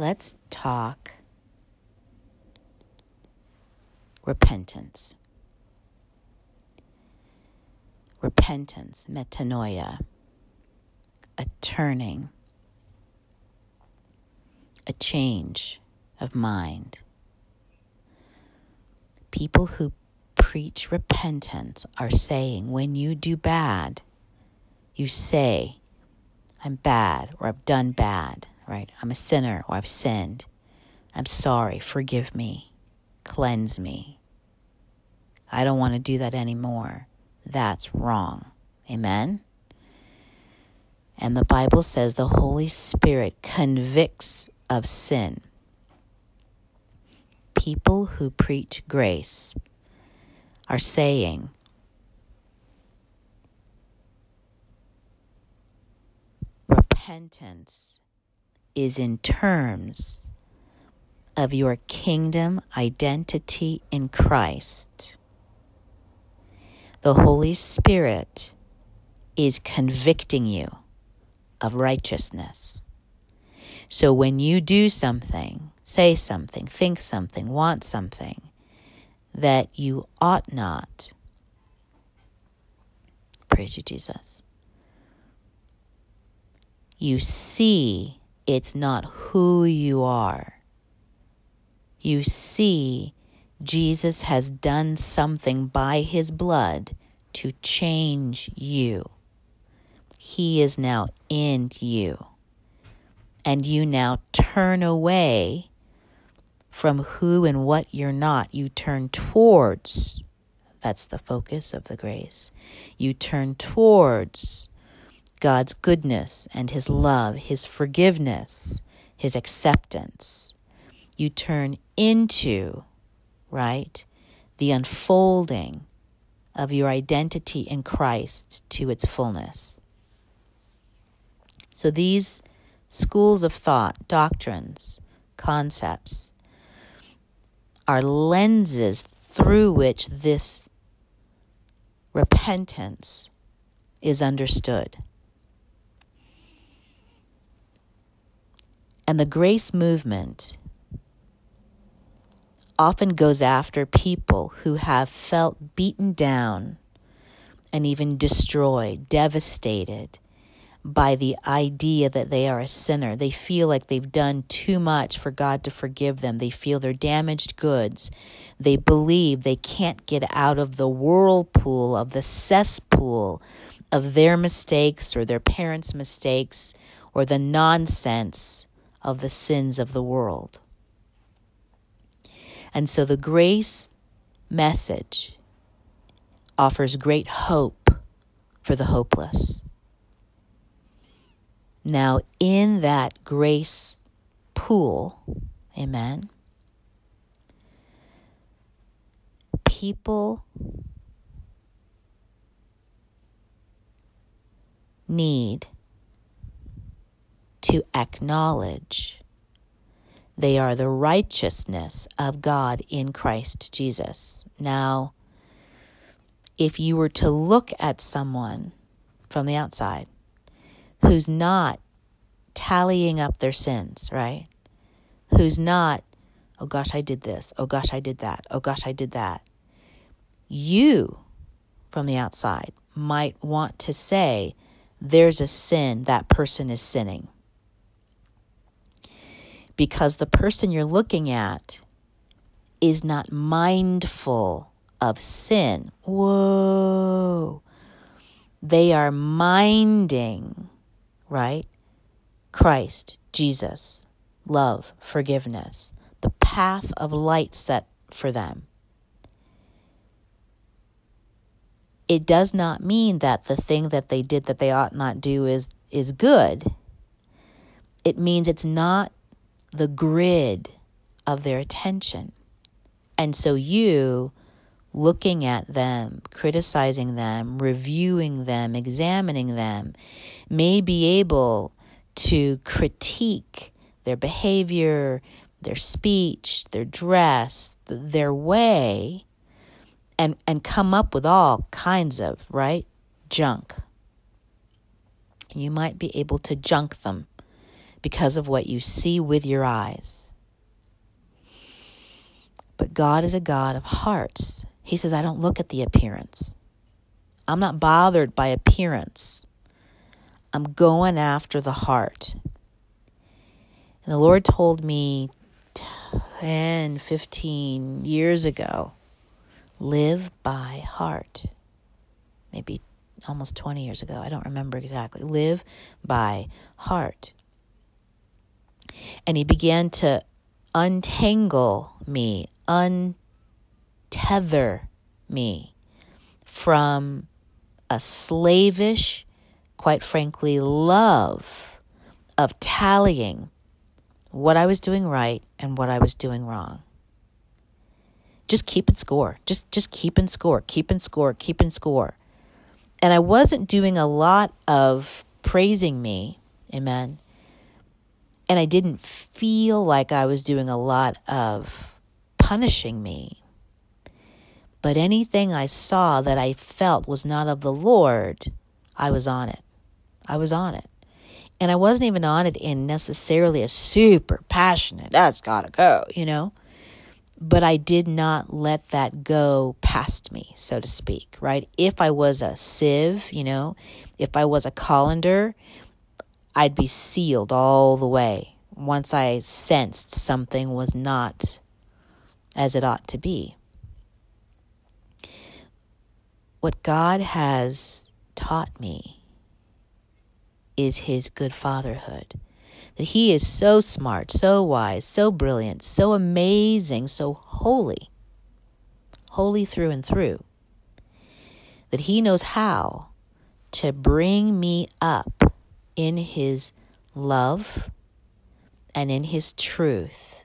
let's talk repentance. Repentance, metanoia, a turning, a change of mind. People who preach repentance are saying when you do bad, you say, I'm bad or I've done bad, right? I'm a sinner or I've sinned. I'm sorry, forgive me, cleanse me. I don't want to do that anymore. That's wrong. Amen? And the Bible says the Holy Spirit convicts of sin. People who preach grace are saying, repentance is in terms of your kingdom identity in Christ. The Holy Spirit is convicting you of righteousness. So when you do something, say something, think something, want something, that you ought not. Praise you, Jesus. You see it's not who you are. You see Jesus has done something by his blood to change you. He is now in you. And you now turn away from who and what you're not. You turn towards, that's the focus of the grace. You turn towards God's goodness and His love, His forgiveness, His acceptance. You turn into, right, the unfolding of your identity in Christ to its fullness. So these schools of thought, doctrines, concepts, are lenses through which this repentance is understood. And the grace movement often goes after people who have felt beaten down and even destroyed, devastated by the idea that they are a sinner. They feel like they've done too much for God to forgive them. They feel they're damaged goods. They believe they can't get out of the whirlpool, of the cesspool of their mistakes or their parents' mistakes or the nonsense of the sins of the world. And so the grace message offers great hope for the hopeless. Now, in that grace pool, amen, people need to acknowledge they are the righteousness of God in Christ Jesus. Now, if you were to look at someone from the outside who's not tallying up their sins, right? Who's not, oh gosh, I did this. Oh gosh, I did that. Oh gosh, I did that. You, from the outside, might want to say, there's a sin, that person is sinning. Because the person you're looking at is not mindful of sin. Whoa. They are minding right? Christ, Jesus, love, forgiveness, the path of light set for them. It does not mean that the thing that they did that they ought not do is, is good. It means it's not the grid of their attention. And so you looking at them, criticizing them, reviewing them, examining them, may be able to critique their behavior, their speech, their dress, their way, and, and come up with all kinds of, right, junk. You might be able to junk them because of what you see with your eyes. But God is a God of hearts. He says, I don't look at the appearance. I'm not bothered by appearance. I'm going after the heart. And the Lord told me 10, 15 years ago live by heart. Maybe almost 20 years ago. I don't remember exactly. Live by heart. And He began to untangle me, untether me from a slavish, quite frankly, love of tallying what I was doing right and what I was doing wrong. Just keeping score. Just just keeping score, keeping score, keeping score. And I wasn't doing a lot of praising me. Amen and I didn't feel like I was doing a lot of punishing me. But anything I saw that I felt was not of the Lord, I was on it. I was on it. And I wasn't even on it in necessarily a super passionate, that's gotta go, you know? But I did not let that go past me, so to speak, right? If I was a sieve, you know, if I was a colander, I'd be sealed all the way once I sensed something was not as it ought to be. What God has taught me is His good fatherhood. That He is so smart, so wise, so brilliant, so amazing, so holy, holy through and through. That He knows how to bring me up in His love and in His truth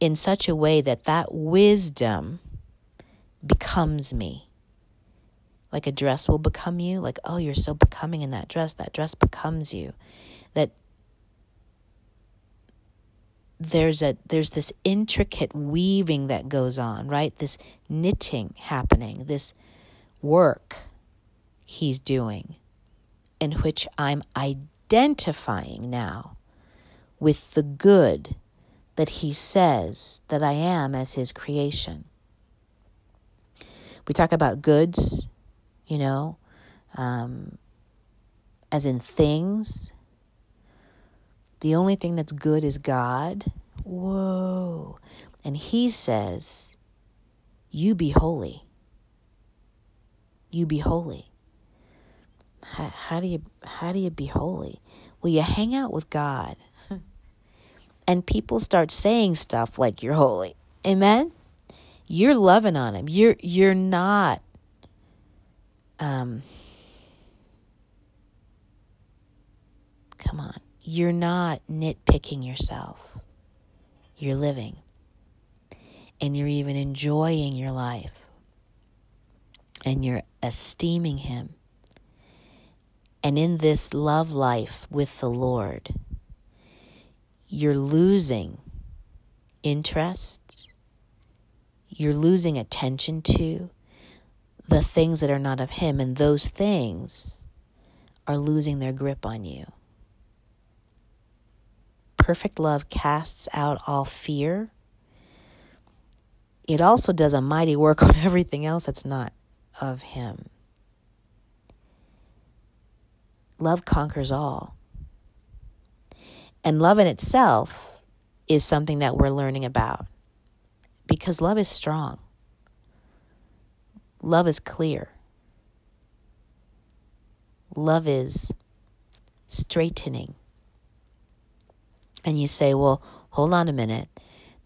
in such a way that that wisdom becomes me. Like a dress will become you, like, oh, you're so becoming in that dress, that dress becomes you. That there's a there's this intricate weaving that goes on, right? This knitting happening, this work he's doing in which I'm identifying now with the good that he says that I am as his creation. We talk about goods, you know, um, as in things. The only thing that's good is God. Whoa. And he says, You be holy. You be holy. How, how do you how do you be holy? Well, you hang out with God, and people start saying stuff like "You're holy," Amen. You're loving on him. You're you're not. Um. Come on, you're not nitpicking yourself. You're living, and you're even enjoying your life, and you're esteeming Him and in this love life with the Lord, you're losing interest, you're losing attention to the things that are not of Him, and those things are losing their grip on you. Perfect love casts out all fear. It also does a mighty work on everything else that's not of Him. Love conquers all. And love in itself is something that we're learning about because love is strong, love is clear, love is straightening. And you say, well, hold on a minute.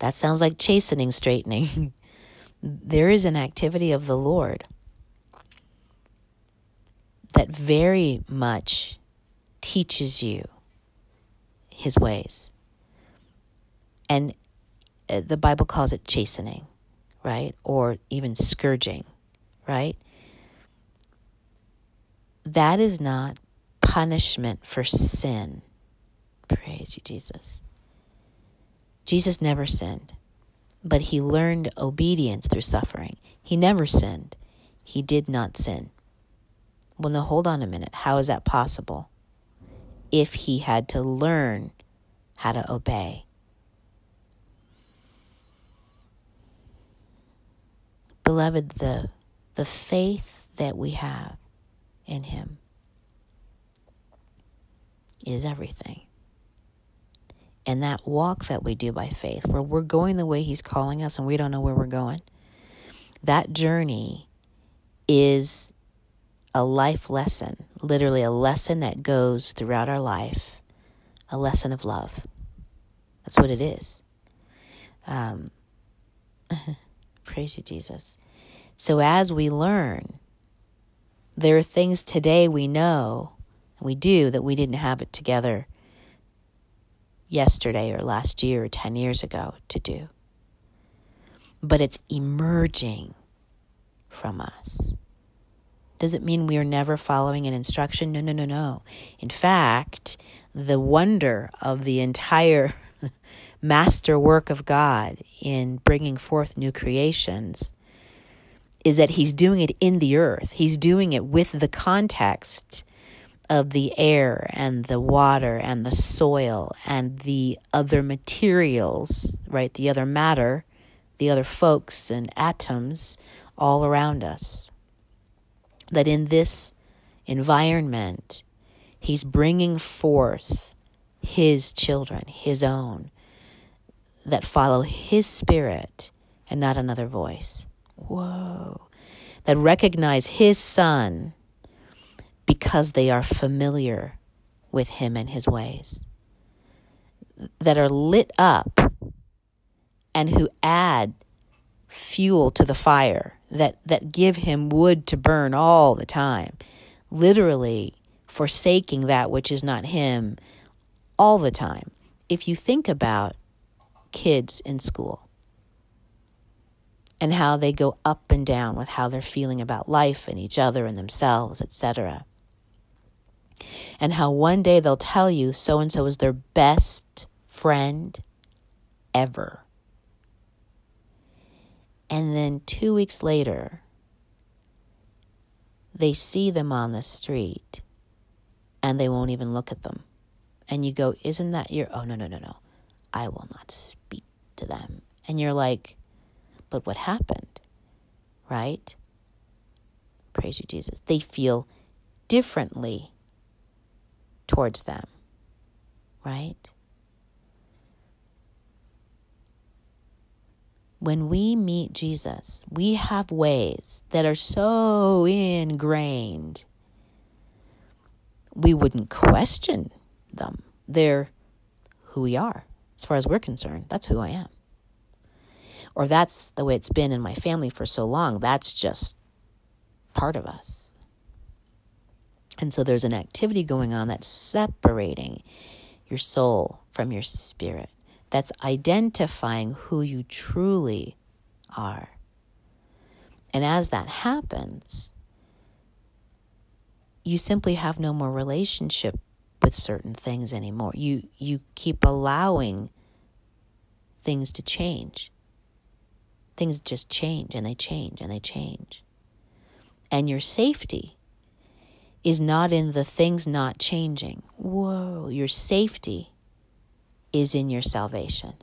That sounds like chastening, straightening. there is an activity of the Lord that very much teaches you his ways. And uh, the Bible calls it chastening, right? Or even scourging, right? That is not punishment for sin. Praise you, Jesus. Jesus never sinned, but he learned obedience through suffering. He never sinned. He did not sin. Well, no, hold on a minute. How is that possible? If he had to learn how to obey. Beloved, the, the faith that we have in Him is everything. And that walk that we do by faith, where we're going the way He's calling us and we don't know where we're going, that journey is a life lesson, literally a lesson that goes throughout our life, a lesson of love. That's what it is. Um, praise you, Jesus. So as we learn, there are things today we know, and we do, that we didn't have it together yesterday or last year or 10 years ago to do. But it's emerging from us. Does it mean we are never following an instruction? No, no, no, no. In fact, the wonder of the entire master work of God in bringing forth new creations is that He's doing it in the earth. He's doing it with the context of the air and the water and the soil and the other materials, right? The other matter, the other folks and atoms all around us that in this environment, He's bringing forth His children, His own, that follow His Spirit and not another voice. Whoa. That recognize His Son because they are familiar with Him and His ways. That are lit up and who add fuel to the fire that, that give him wood to burn all the time, literally forsaking that which is not him all the time. If you think about kids in school and how they go up and down with how they're feeling about life and each other and themselves, etc. And how one day they'll tell you so and so is their best friend ever. And then two weeks later, they see them on the street and they won't even look at them. And you go, Isn't that your. Oh, no, no, no, no. I will not speak to them. And you're like, But what happened? Right? Praise you, Jesus. They feel differently towards them. Right? When we meet Jesus, we have ways that are so ingrained, we wouldn't question them. They're who we are. As far as we're concerned, that's who I am. Or that's the way it's been in my family for so long. That's just part of us. And so there's an activity going on that's separating your soul from your spirit that's identifying who you truly are. And as that happens, you simply have no more relationship with certain things anymore. You you keep allowing things to change. Things just change and they change and they change. And your safety is not in the things not changing. Whoa, your safety is in your salvation.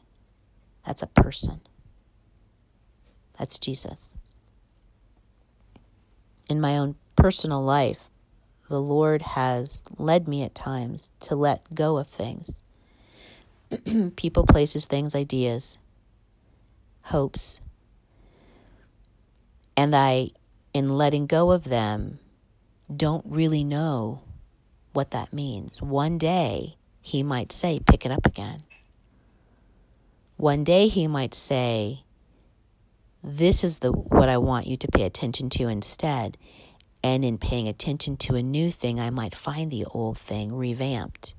That's a person. That's Jesus. In my own personal life, the Lord has led me at times to let go of things people, places, things, ideas, hopes. And I, in letting go of them, don't really know what that means. One day, he might say, pick it up again. One day he might say, this is the what I want you to pay attention to instead. And in paying attention to a new thing, I might find the old thing revamped.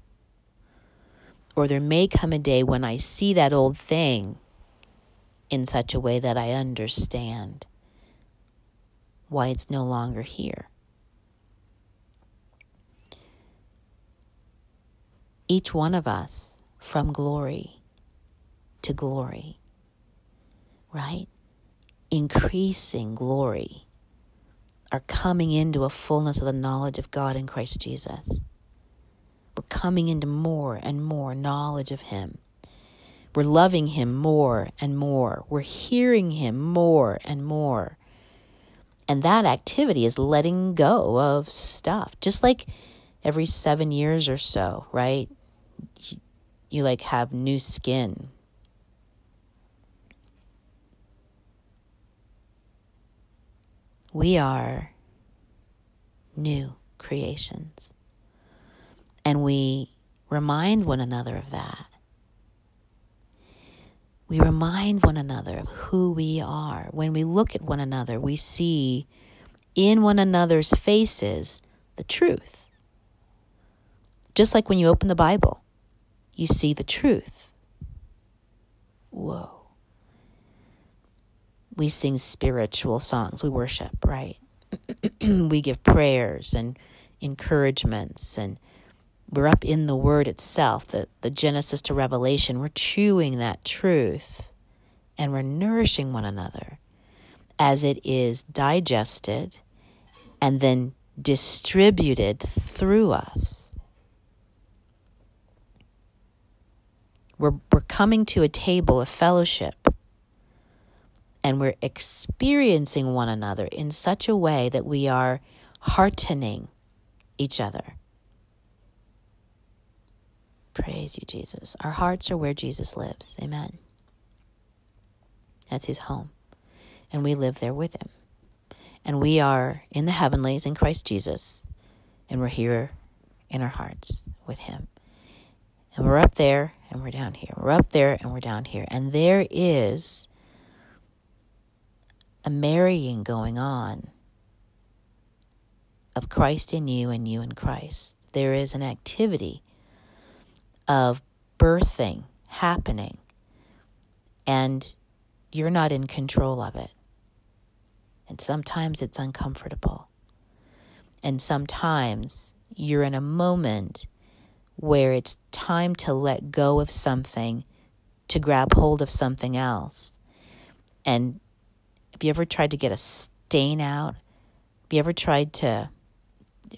Or there may come a day when I see that old thing in such a way that I understand why it's no longer here. Each one of us from glory to glory, right? Increasing glory are coming into a fullness of the knowledge of God in Christ Jesus. We're coming into more and more knowledge of Him. We're loving Him more and more. We're hearing Him more and more. And that activity is letting go of stuff. Just like every seven years or so, right? You, like have new skin. We are new creations. And we remind one another of that. We remind one another of who we are. When we look at one another, we see in one another's faces the truth. Just like when you open the Bible, you see the truth. Whoa. We sing spiritual songs, we worship, right? we give prayers and encouragements and we're up in the word itself, the, the Genesis to Revelation. We're chewing that truth and we're nourishing one another as it is digested and then distributed through us. We're, we're coming to a table of fellowship and we're experiencing one another in such a way that we are heartening each other. Praise you, Jesus. Our hearts are where Jesus lives. Amen. That's his home. And we live there with him. And we are in the heavenlies in Christ Jesus. And we're here in our hearts with him. And we're up there and we're down here. We're up there and we're down here. And there is a marrying going on of Christ in you and you in Christ. There is an activity of birthing happening, and you're not in control of it. And sometimes it's uncomfortable. And sometimes you're in a moment where it's time to let go of something to grab hold of something else. And have you ever tried to get a stain out? Have you ever tried to,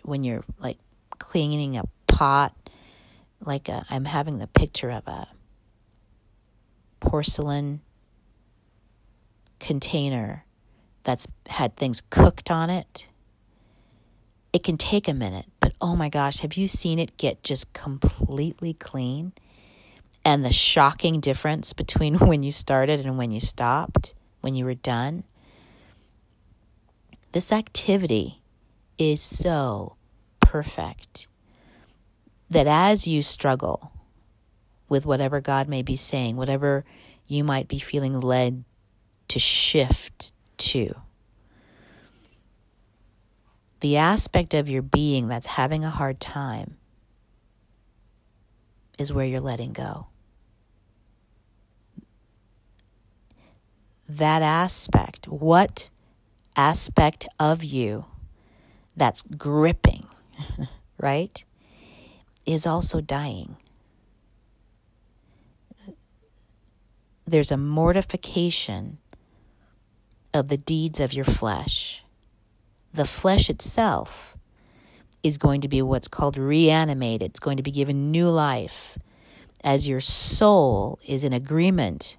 when you're like cleaning a pot, like uh, i am having the picture of a porcelain container that's had things cooked on it. It can take a minute, but oh my gosh, have you seen it get just completely clean? And the shocking difference between when you started and when you stopped? when you were done. This activity is so perfect that as you struggle with whatever God may be saying, whatever you might be feeling led to shift to, the aspect of your being that's having a hard time is where you're letting go. that aspect, what aspect of you that's gripping, right, is also dying. There's a mortification of the deeds of your flesh. The flesh itself is going to be what's called reanimated, it's going to be given new life as your soul is in agreement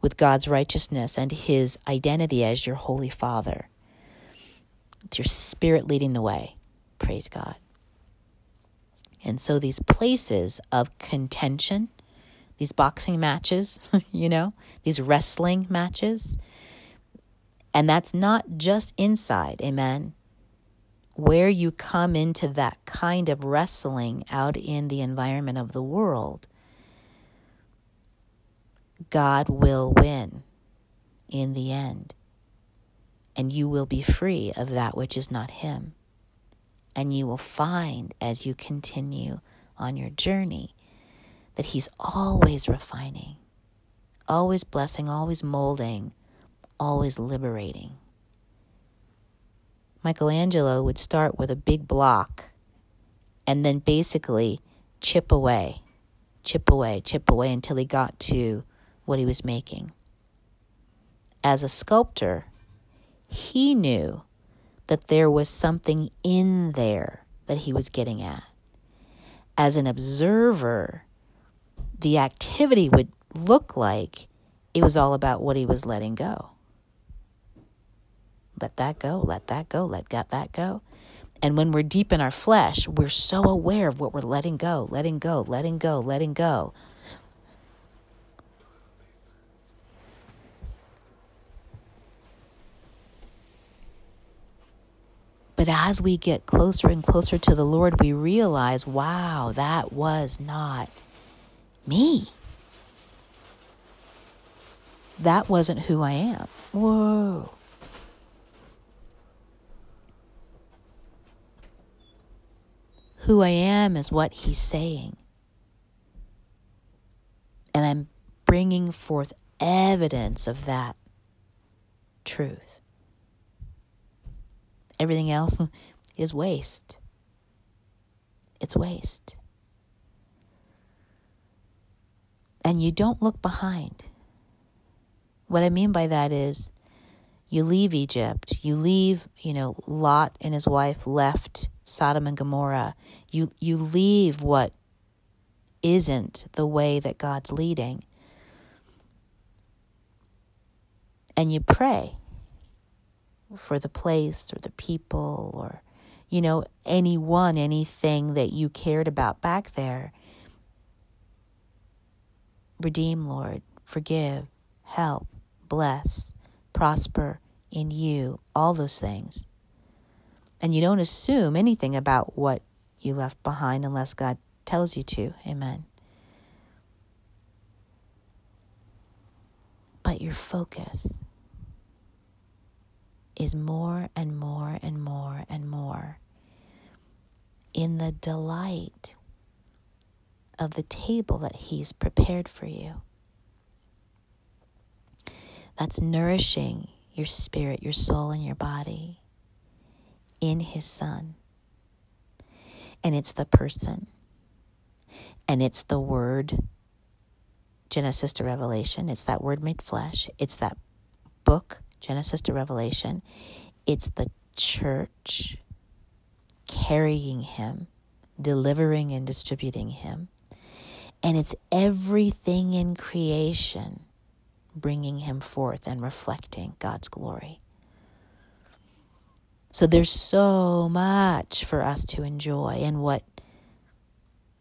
with God's righteousness and His identity as your Holy Father. It's your spirit leading the way. Praise God. And so these places of contention, these boxing matches, you know, these wrestling matches, and that's not just inside, amen. Where you come into that kind of wrestling out in the environment of the world God will win in the end. And you will be free of that which is not Him. And you will find as you continue on your journey that He's always refining, always blessing, always molding, always liberating. Michelangelo would start with a big block and then basically chip away, chip away, chip away until he got to what he was making. As a sculptor, he knew that there was something in there that he was getting at. as an observer, the activity would look like it was all about what he was letting go. Let that go, let that go, let that go. And when we're deep in our flesh, we're so aware of what we're letting go, letting go, letting go, letting go. But as we get closer and closer to the Lord, we realize, wow, that was not me. That wasn't who I am. Whoa. Who I am is what he's saying. And I'm bringing forth evidence of that truth. Everything else is waste. It's waste. And you don't look behind. What I mean by that is you leave Egypt, you leave, you know, Lot and his wife left Sodom and Gomorrah. You you leave what isn't the way that God's leading. And you pray for the place or the people or you know anyone anything that you cared about back there. Redeem, Lord, forgive, help bless, prosper in you, all those things. And you don't assume anything about what you left behind unless God tells you to. Amen. But your focus is more and more and more and more in the delight of the table that He's prepared for you that's nourishing your spirit, your soul, and your body in His Son. And it's the person, and it's the Word, Genesis to Revelation. It's that Word made flesh. It's that book, Genesis to Revelation. It's the church carrying Him, delivering and distributing Him. And it's everything in creation bringing him forth and reflecting God's glory. So there's so much for us to enjoy, and what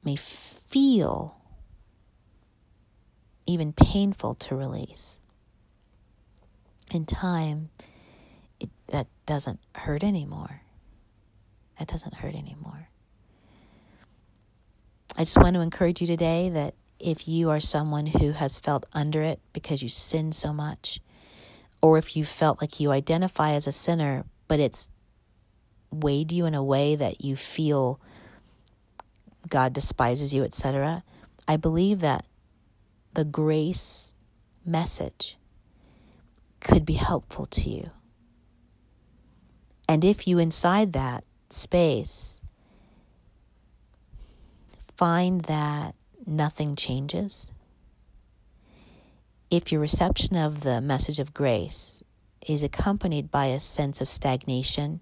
may feel even painful to release. In time, it, that doesn't hurt anymore. That doesn't hurt anymore. I just want to encourage you today that if you are someone who has felt under it because you sin so much, or if you felt like you identify as a sinner, but it's weighed you in a way that you feel God despises you, etc., I believe that the grace message could be helpful to you. And if you, inside that space, find that nothing changes, if your reception of the message of grace is accompanied by a sense of stagnation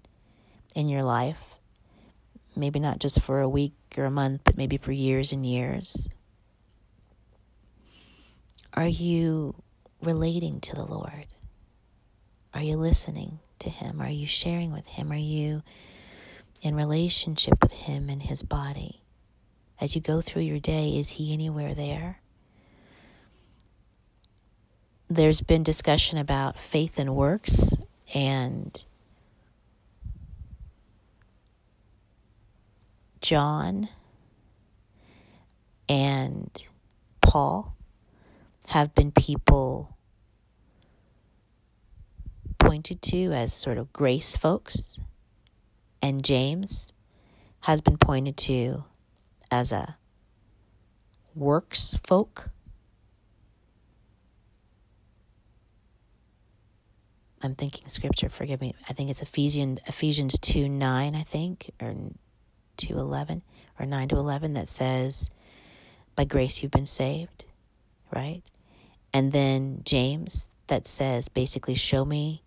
in your life, maybe not just for a week or a month, but maybe for years and years, are you relating to the Lord? Are you listening to Him? Are you sharing with Him? Are you in relationship with Him and His body? as you go through your day, is He anywhere there? There's been discussion about faith and works, and John and Paul have been people pointed to as sort of grace folks, and James has been pointed to as a works folk. I'm thinking scripture, forgive me. I think it's Ephesians Ephesians 2 9, I think, or 2 11, or 9 to 11, that says, By grace you've been saved, right? And then James that says, basically, show me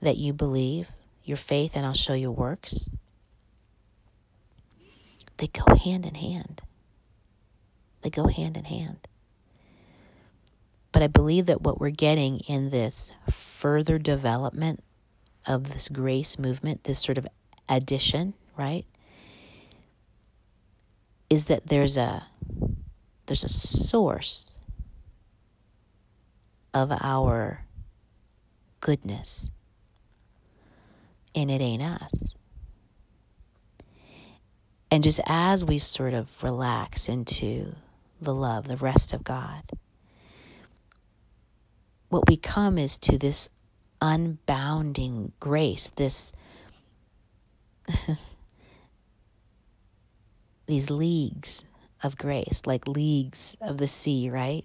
that you believe your faith and I'll show you works. they go hand in hand. They go hand in hand. But I believe that what we're getting in this further development of this grace movement, this sort of addition, right? Is that there's a there's a source of our goodness. And it ain't us. And just as we sort of relax into the love, the rest of God, what we come is to this unbounding grace, this these leagues of grace, like leagues of the sea, right?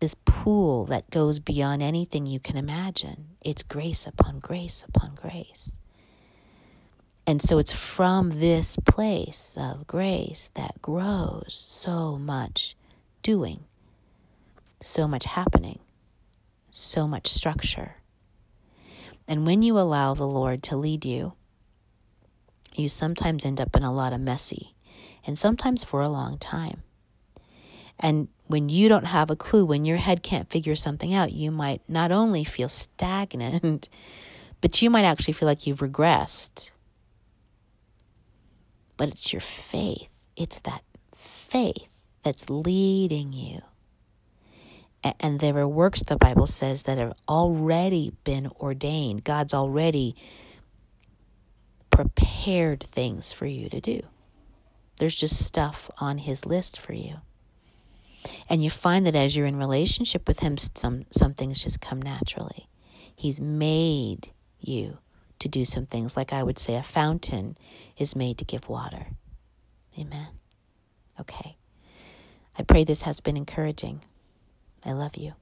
This pool that goes beyond anything you can imagine. It's grace upon grace upon grace. And so it's from this place of grace that grows so much doing, so much happening, so much structure. And when you allow the Lord to lead you, you sometimes end up in a lot of messy, and sometimes for a long time. And when you don't have a clue, when your head can't figure something out, you might not only feel stagnant, but you might actually feel like you've regressed. But it's your faith, it's that faith that's leading you. And there are works, the Bible says, that have already been ordained. God's already prepared things for you to do. There's just stuff on his list for you. And you find that as you're in relationship with him, some, some things just come naturally. He's made you to do some things, like I would say a fountain is made to give water. Amen. Okay. I pray this has been encouraging. I love you.